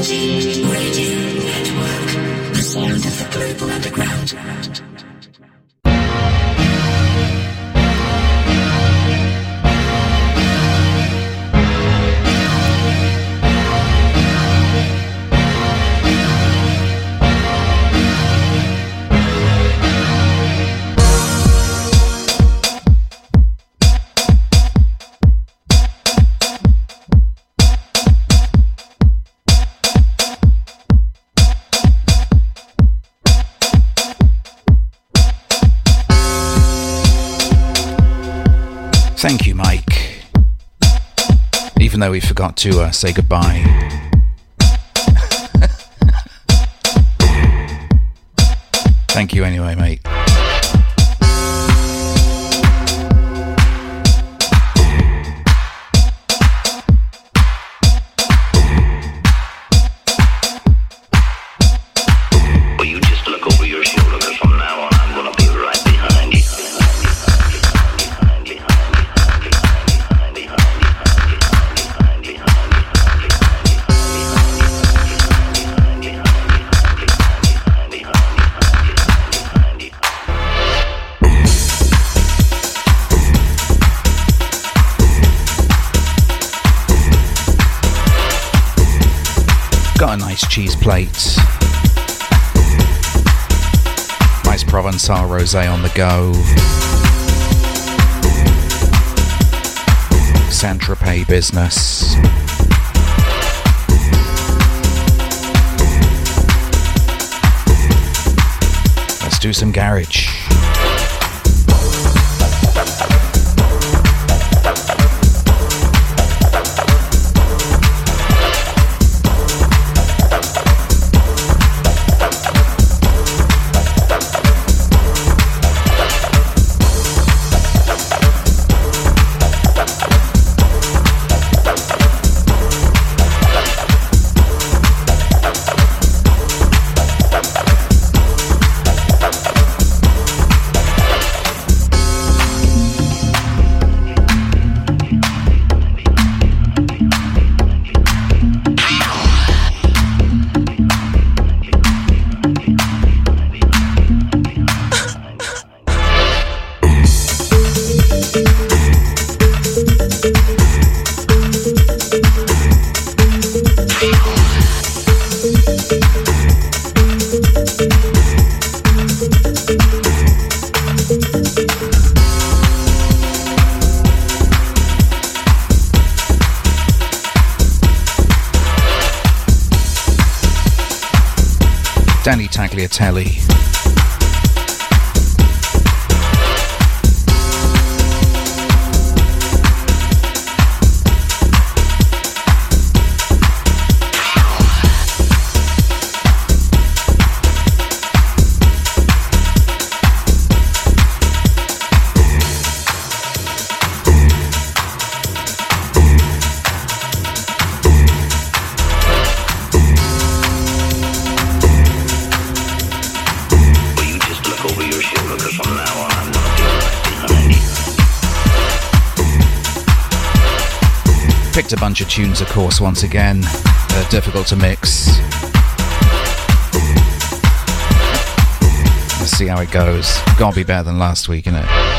Música even though we forgot to uh, say goodbye. Thank you anyway, mate. Plate. Nice Provençal rosé on the go. Saint Tropez business. Let's do some garage. Tunes, of course, once again. They're difficult to mix. Let's see how it goes. Gotta be better than last week, innit?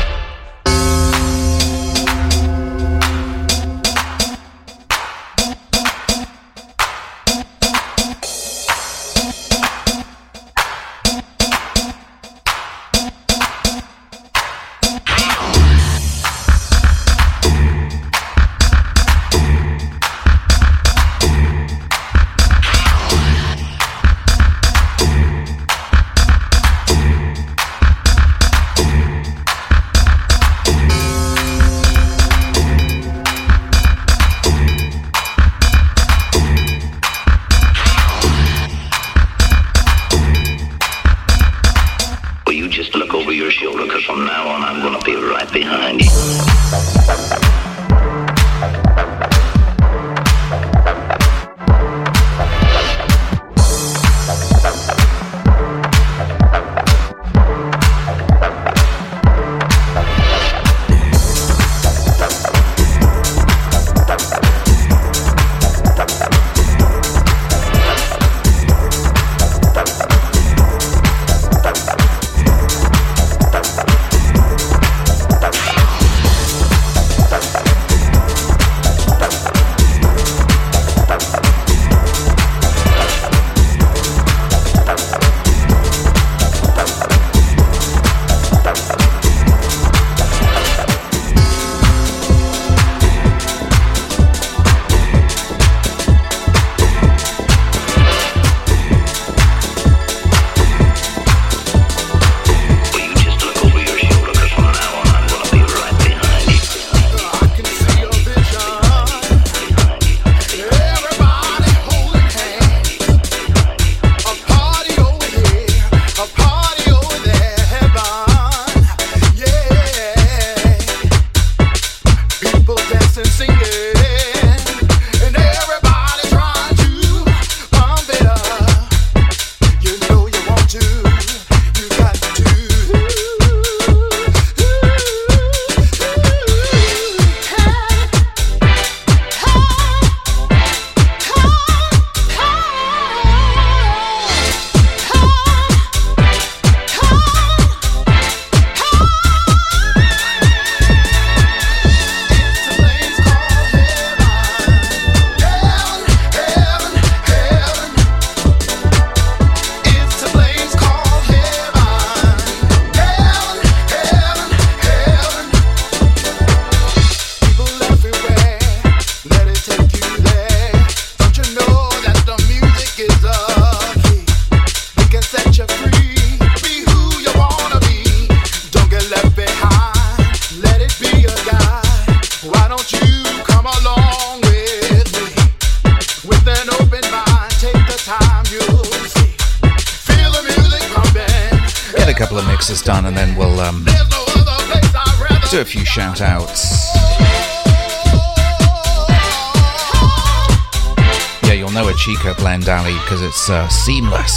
Uh, seamless.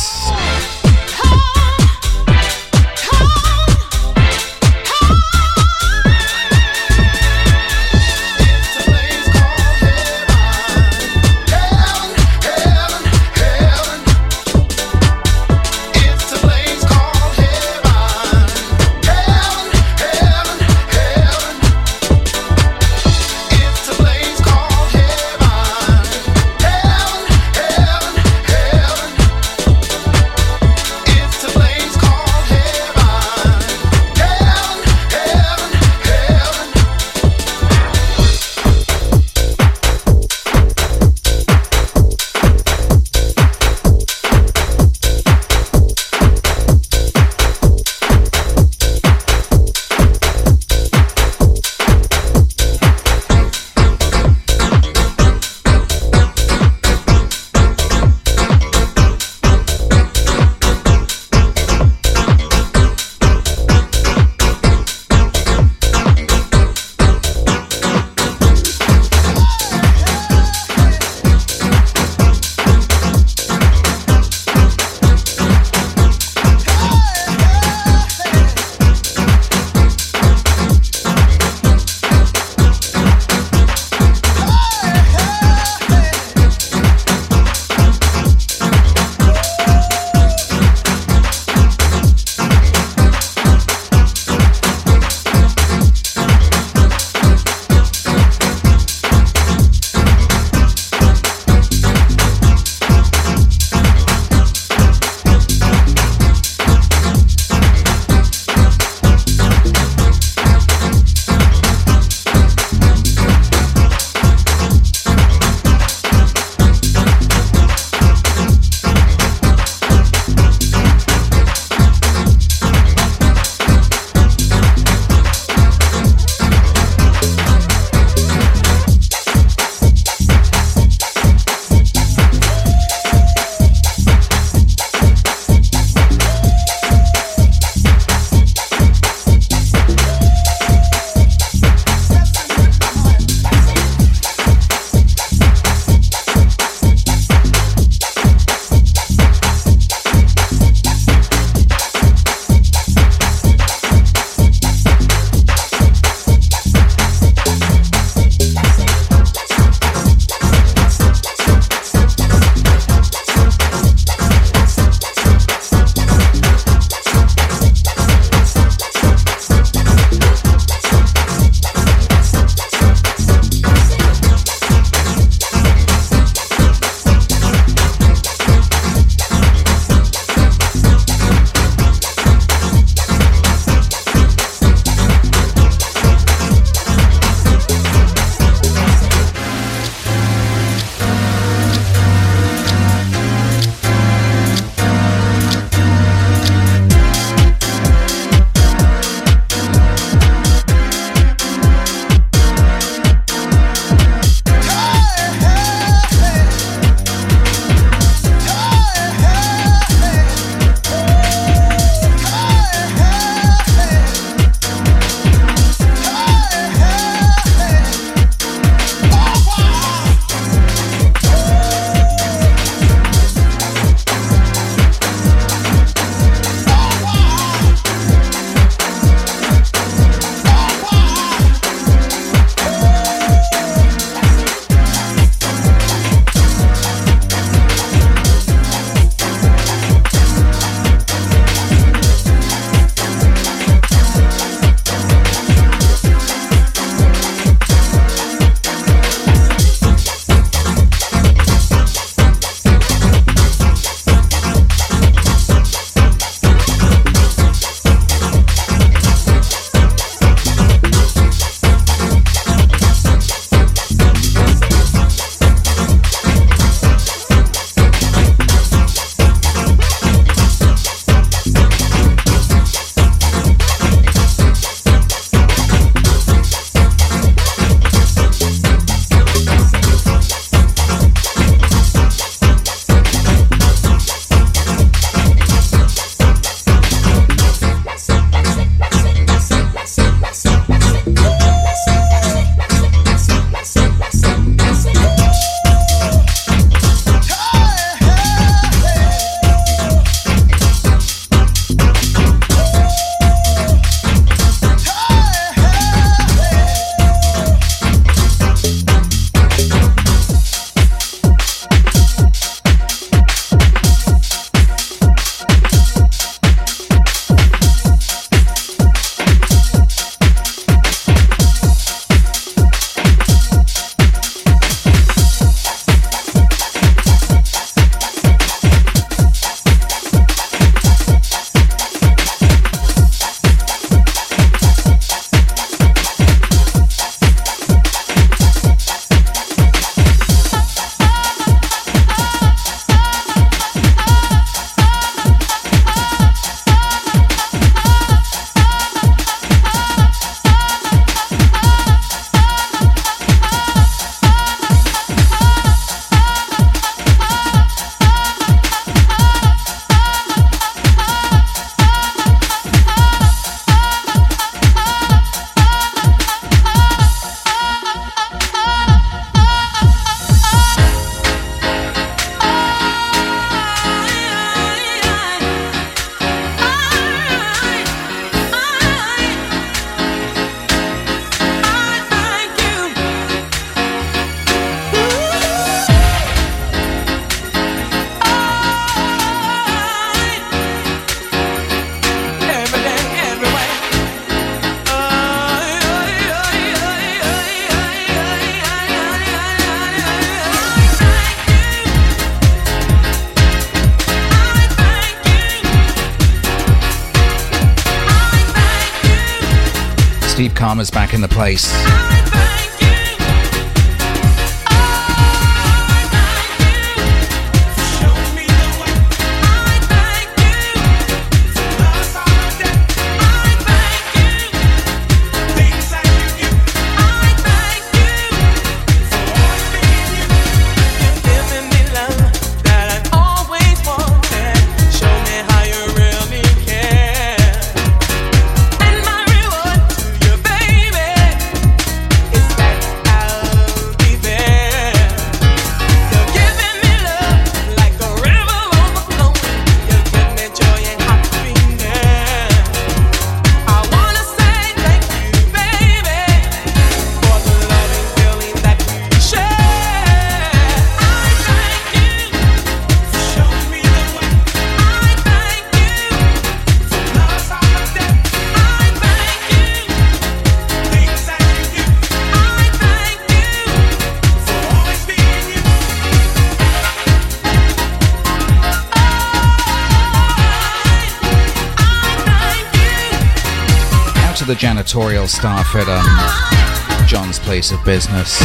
The janitorial staff at um, John's place of business.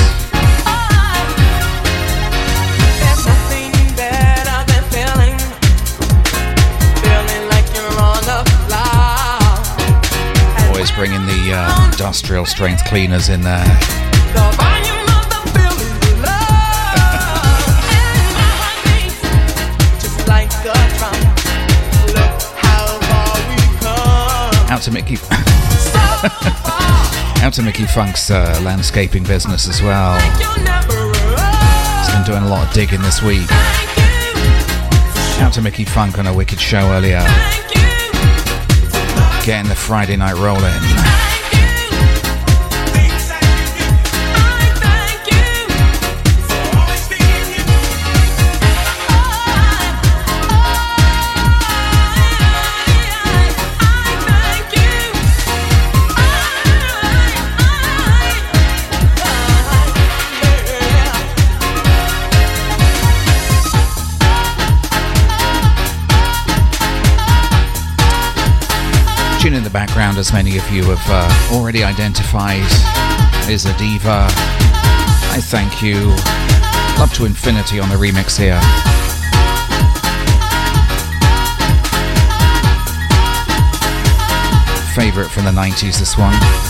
Always bringing the uh, industrial strength cleaners in there. Out to Mickey. Out to Mickey Funk's uh, landscaping business as well. He's been doing a lot of digging this week. Out to Mickey Funk on a wicked show earlier. Getting the Friday night rolling. The background, as many of you have uh, already identified, is a diva. I thank you. Love to infinity on the remix here. Favorite from the 90s, this one.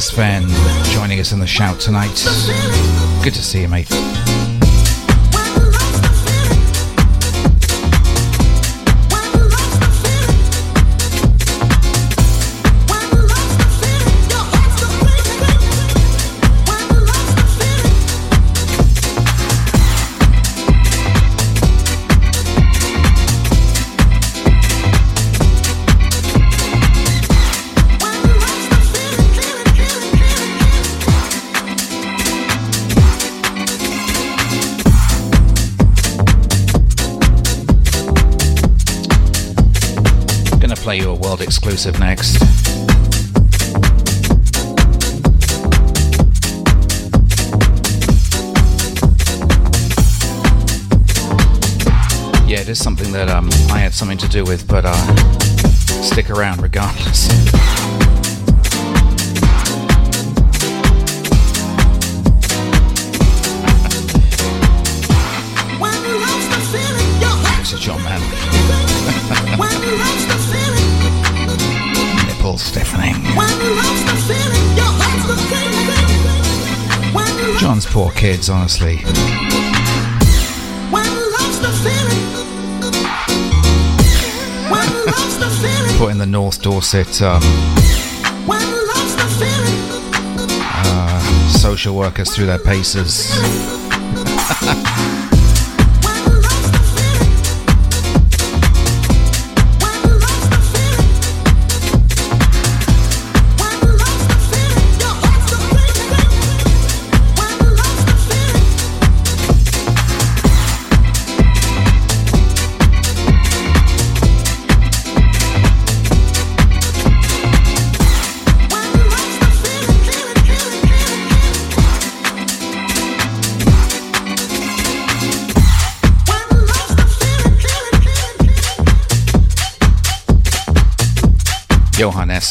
Sven joining us in the shout tonight. Good to see you, mate. World exclusive next. Yeah, it is something that um, I had something to do with, but uh, stick around regardless. John Nipple stiffening. John's poor kids, honestly. Putting the North Dorset um, uh, social workers through their paces.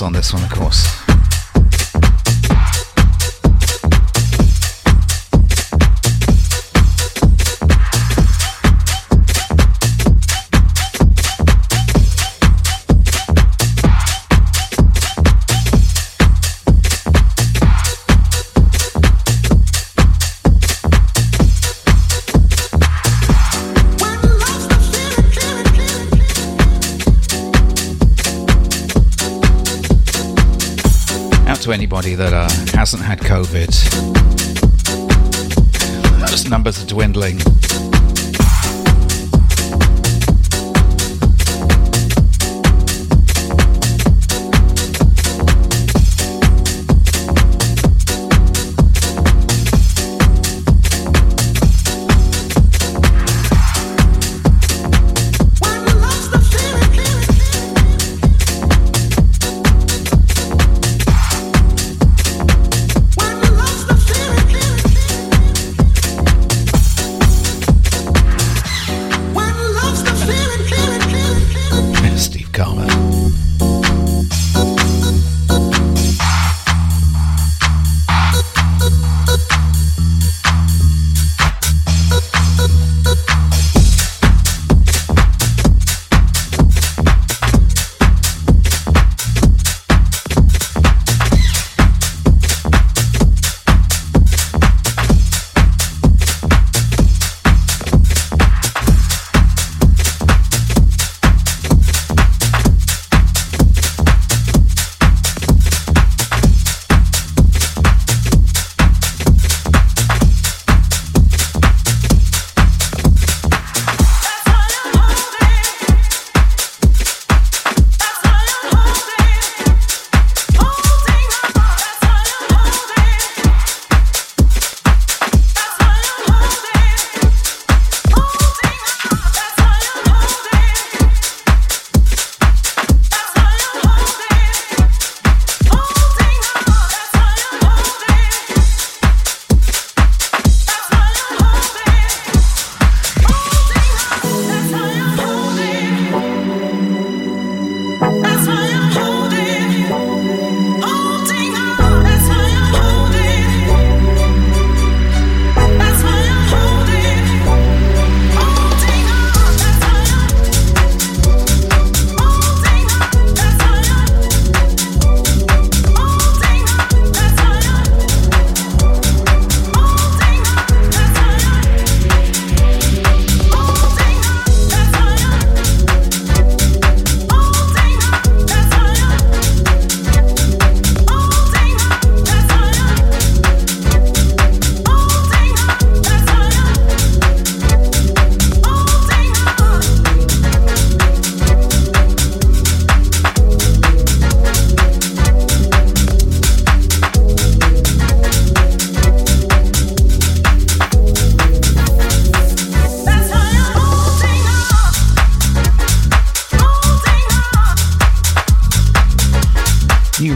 on this one, of course. Anybody that uh, hasn't had COVID. Those numbers are dwindling.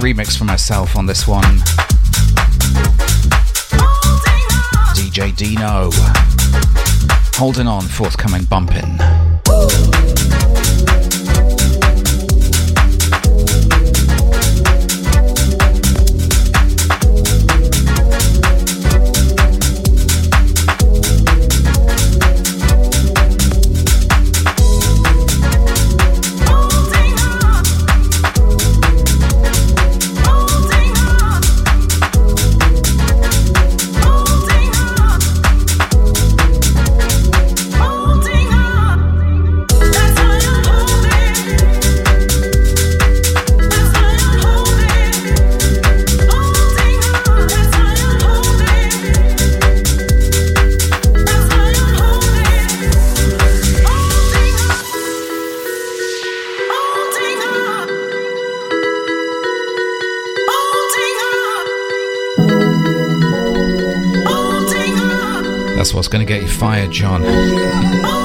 Remix for myself on this one. DJ Dino. Holding on, forthcoming bumping. Going to get you fired, John.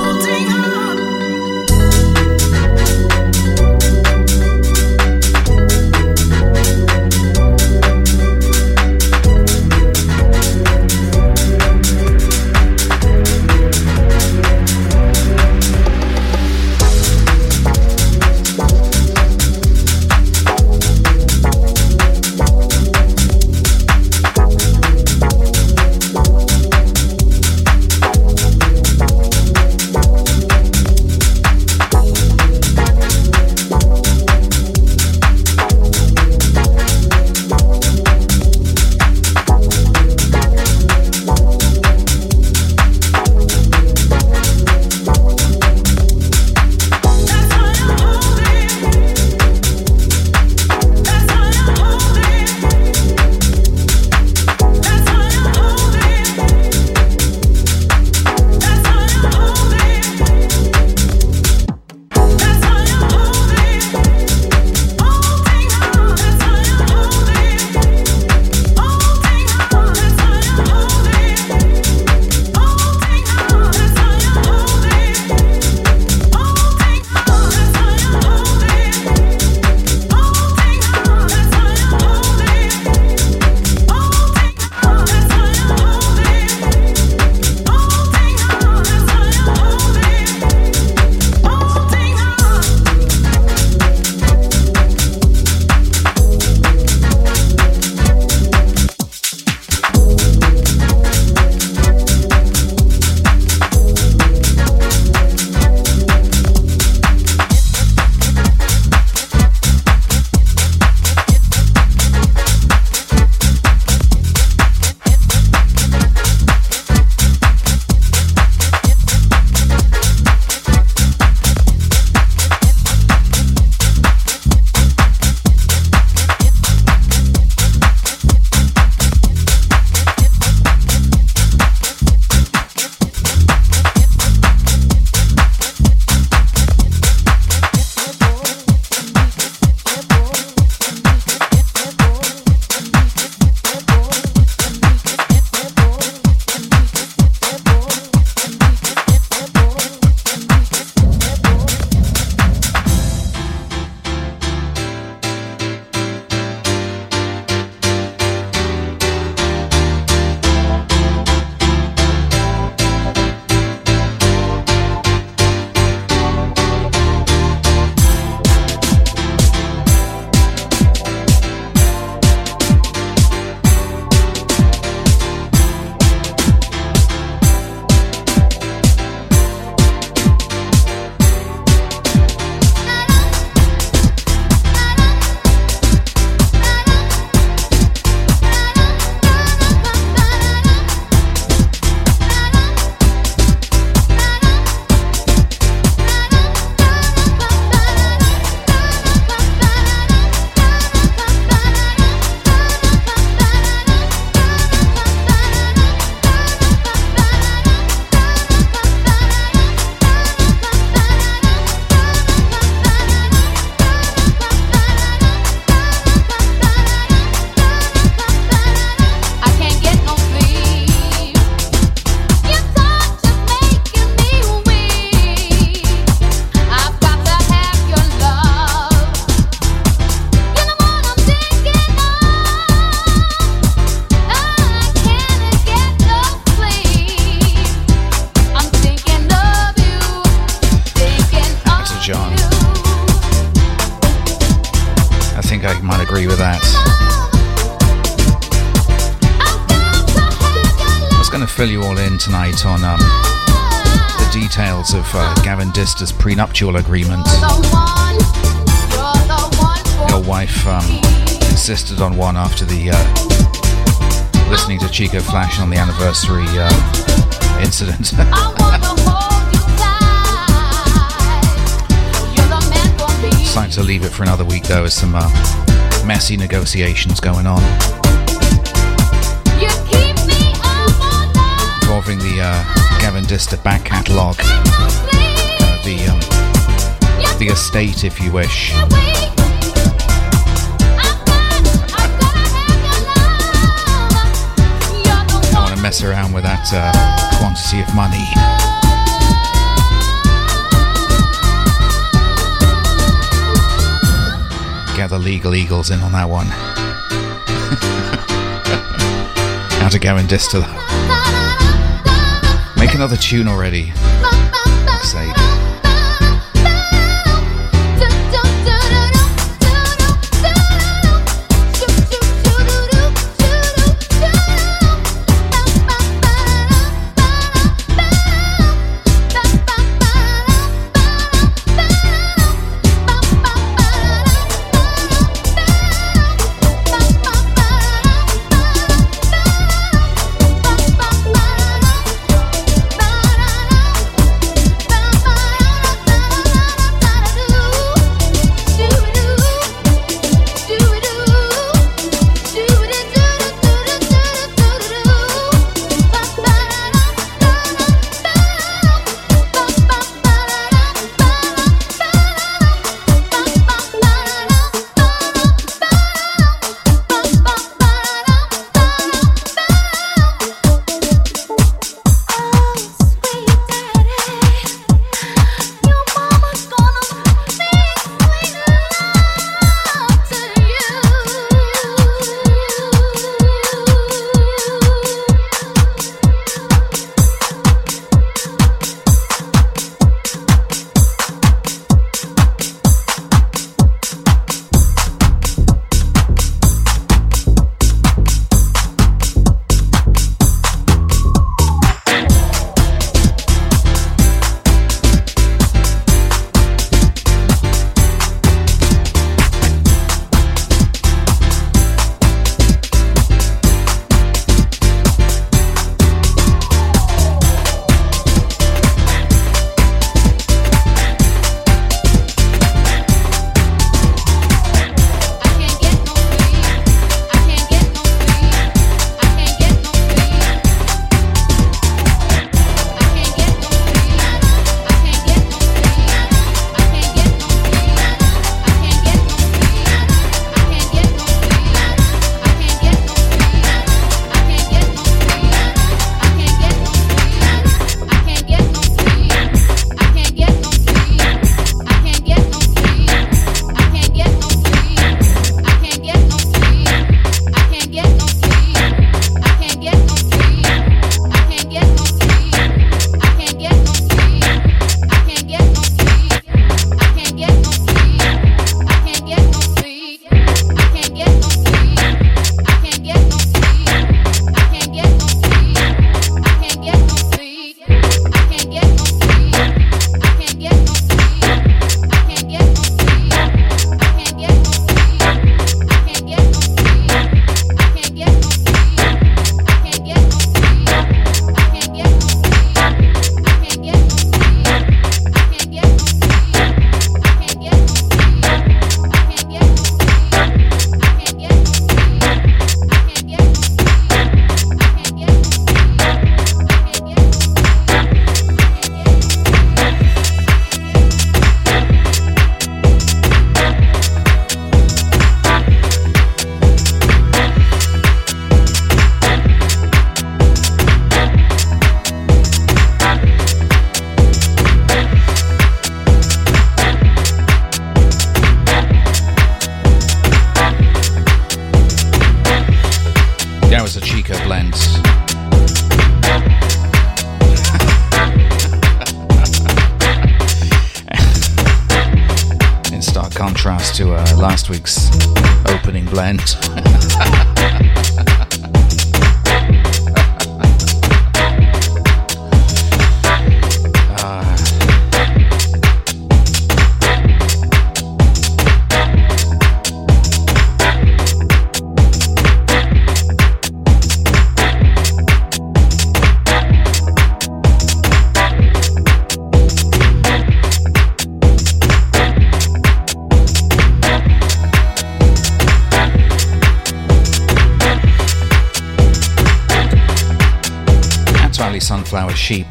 Prenuptial agreement. Your wife um, insisted on one after the uh, listening to Chico Flash on the anniversary uh, incident. Decided to leave it for another week though, as some uh, messy negotiations going on. Involving the uh, Gavin Dista back catalogue, the estate, if you wish. I want to mess around with that uh, quantity of money. gather legal eagles in on that one. How to go and diss to Make another tune already. Say. entirely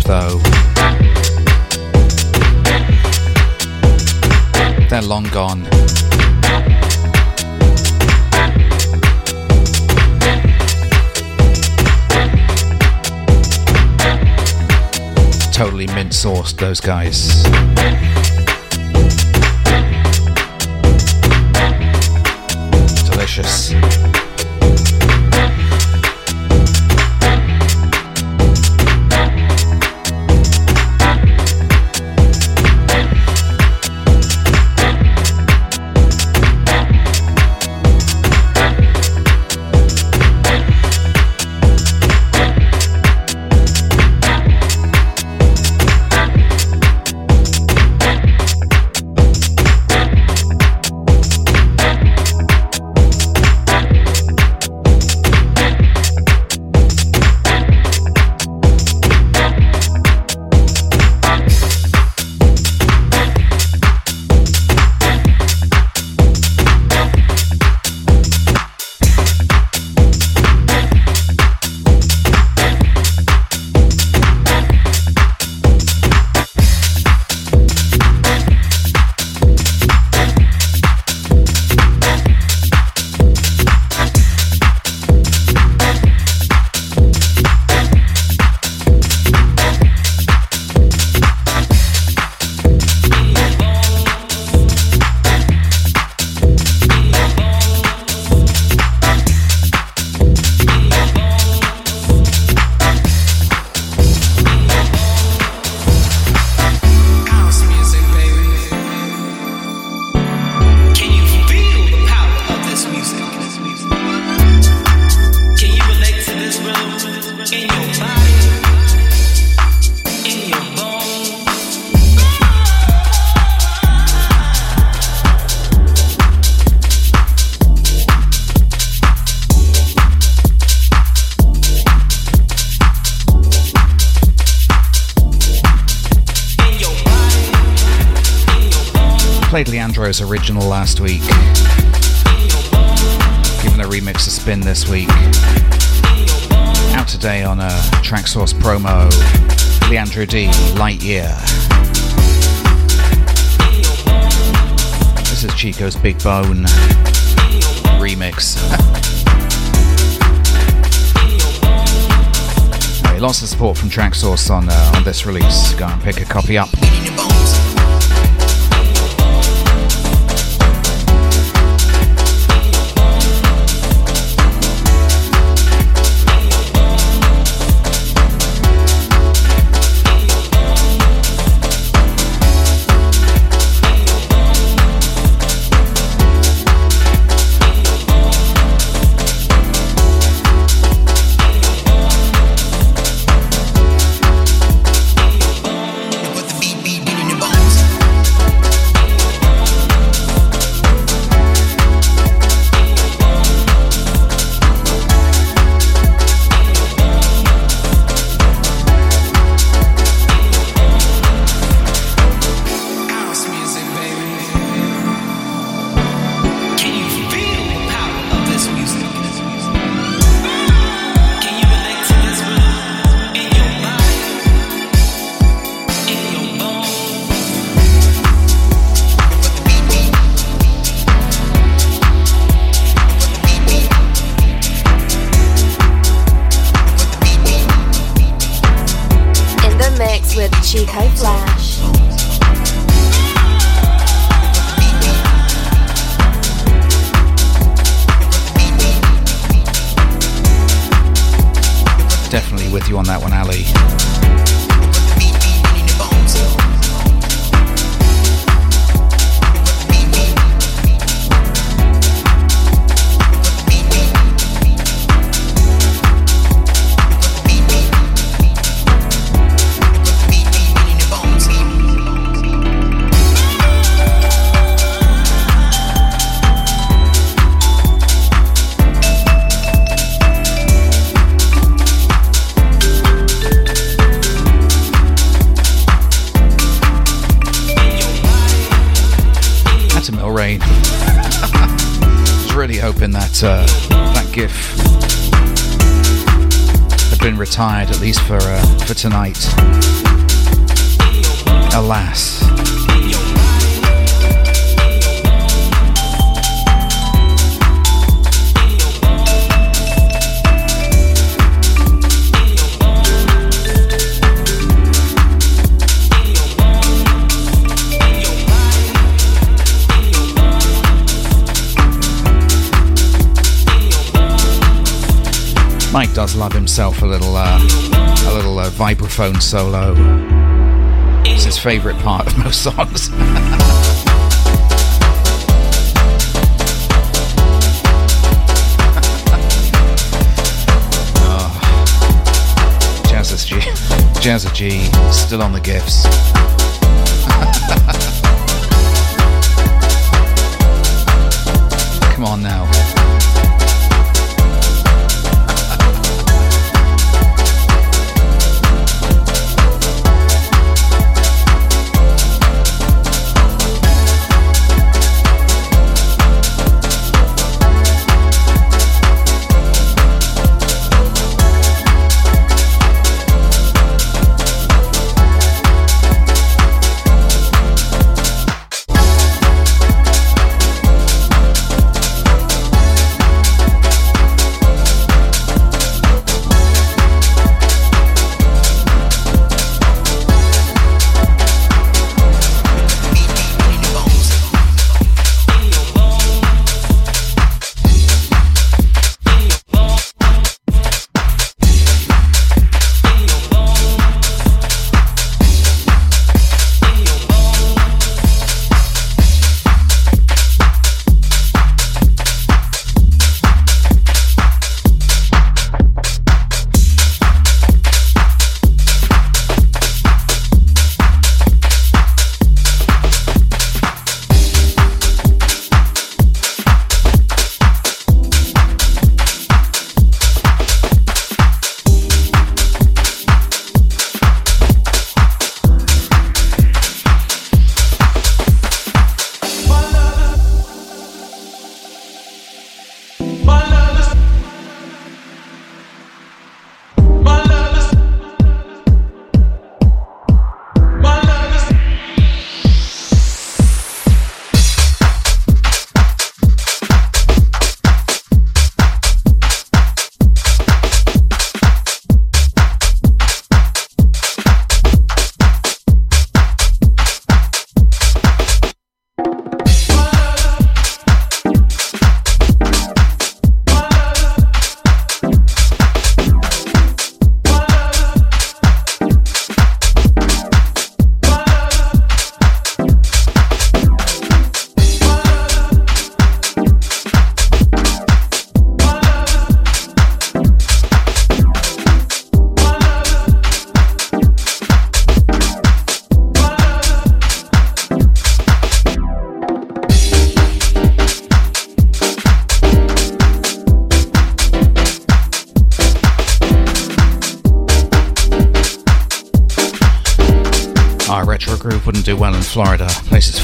though. They're long gone. Totally mint sourced, those guys. Delicious. Leandro's original last week. Giving a remix a spin this week. Out today on a Traxsource promo. Leandro D, Lightyear. This is Chico's Big Bone remix. lots of support from Traxsource on uh, on this release. Go and pick a copy up. you on that one, Ali. At least for uh, for tonight. Alas. Mike does love himself a little, uh, a little uh, vibraphone solo. It's his favourite part of most songs. oh. Jazza G, Jazza G, still on the gifts. Come on now.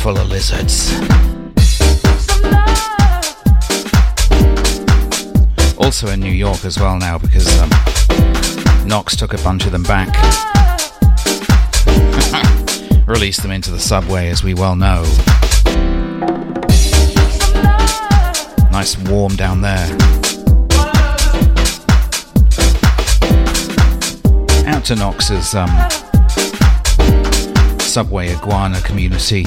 Full of lizards. Also in New York as well now because um, Knox took a bunch of them back. Released them into the subway, as we well know. Nice warm down there. Out to Knox's um, subway iguana community.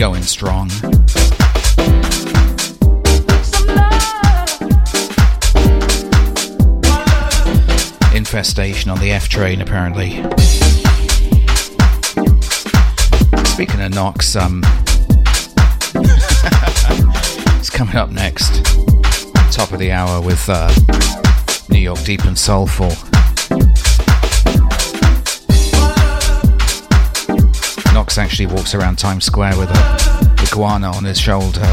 Going strong. Infestation on the F train, apparently. Speaking of Knox, um, it's coming up next. Top of the hour with uh, New York Deep and Soulful. Actually walks around Times Square with a iguana on his shoulder.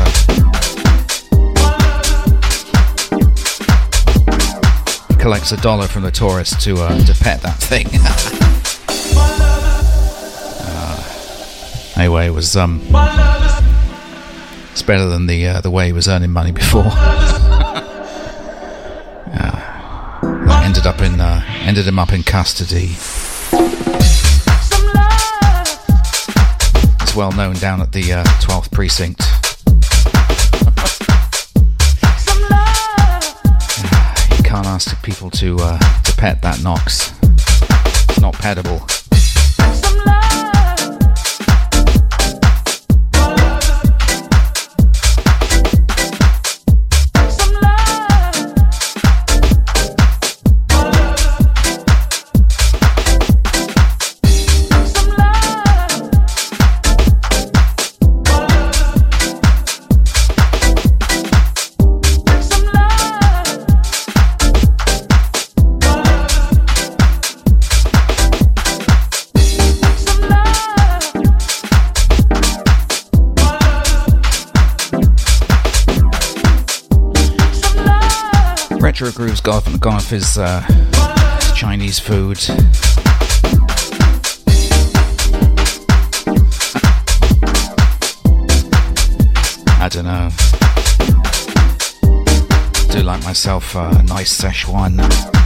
He collects a dollar from the tourists to uh, to pet that thing. uh, anyway, it was um It's better than the uh, the way he was earning money before. yeah. ended up in uh, ended him up in custody. Well known down at the 12th uh, precinct. you can't ask people to uh, to pet that Knox. It's not petable. Retro Groove's gone off his uh, Chinese food. I don't know. Do like myself a uh, nice Szechuan.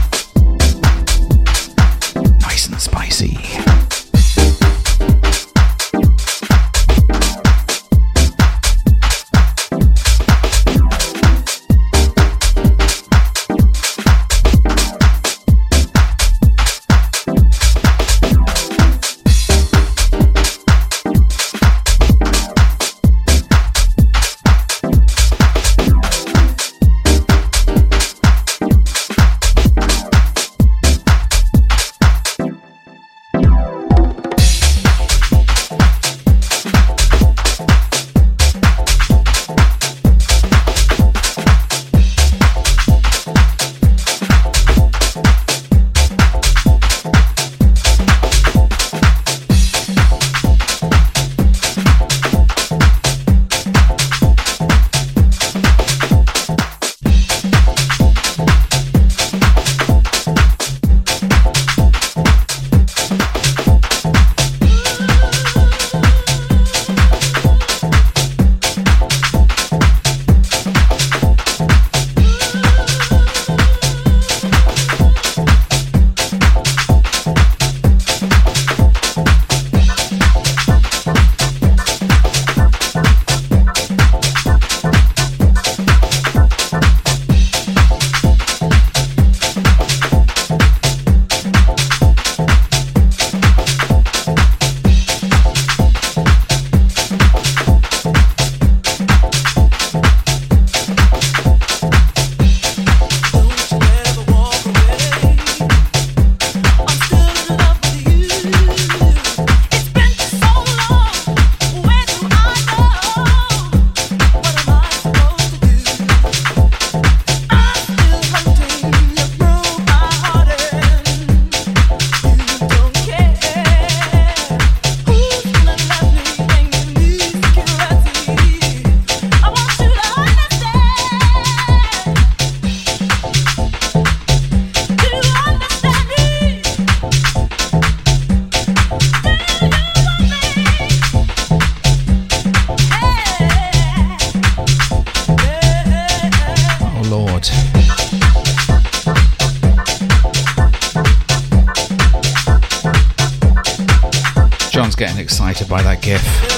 To buy that gift.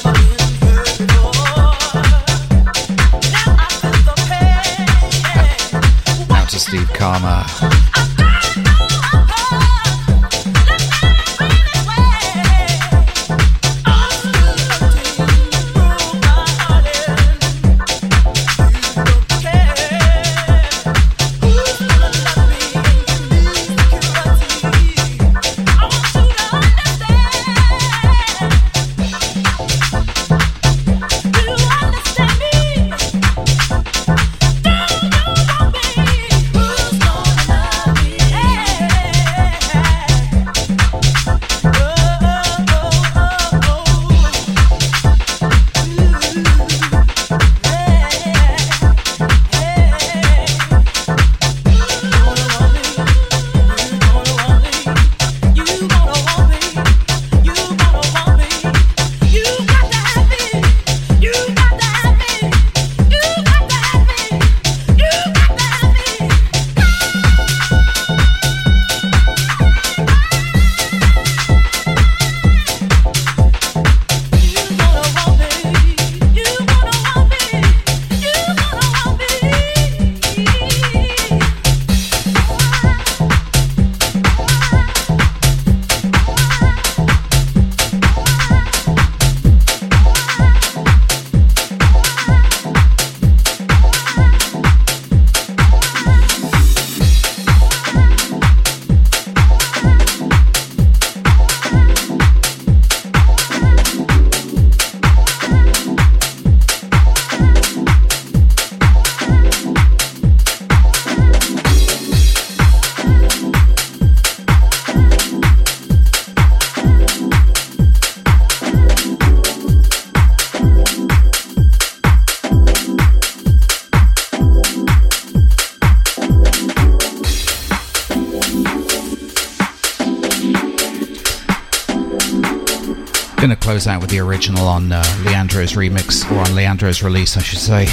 Original on uh, Leandro's remix, or on Leandro's release, I should say.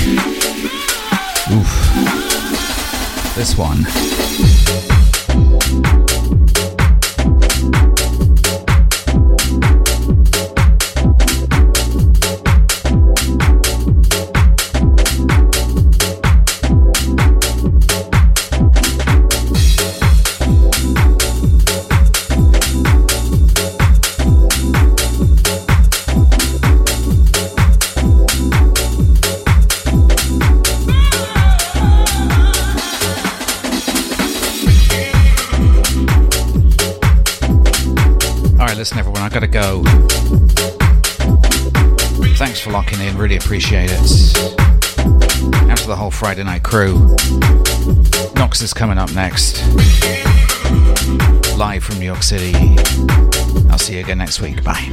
Oof. This one. Appreciate it. After the whole Friday night crew, Knox is coming up next. Live from New York City. I'll see you again next week. Bye.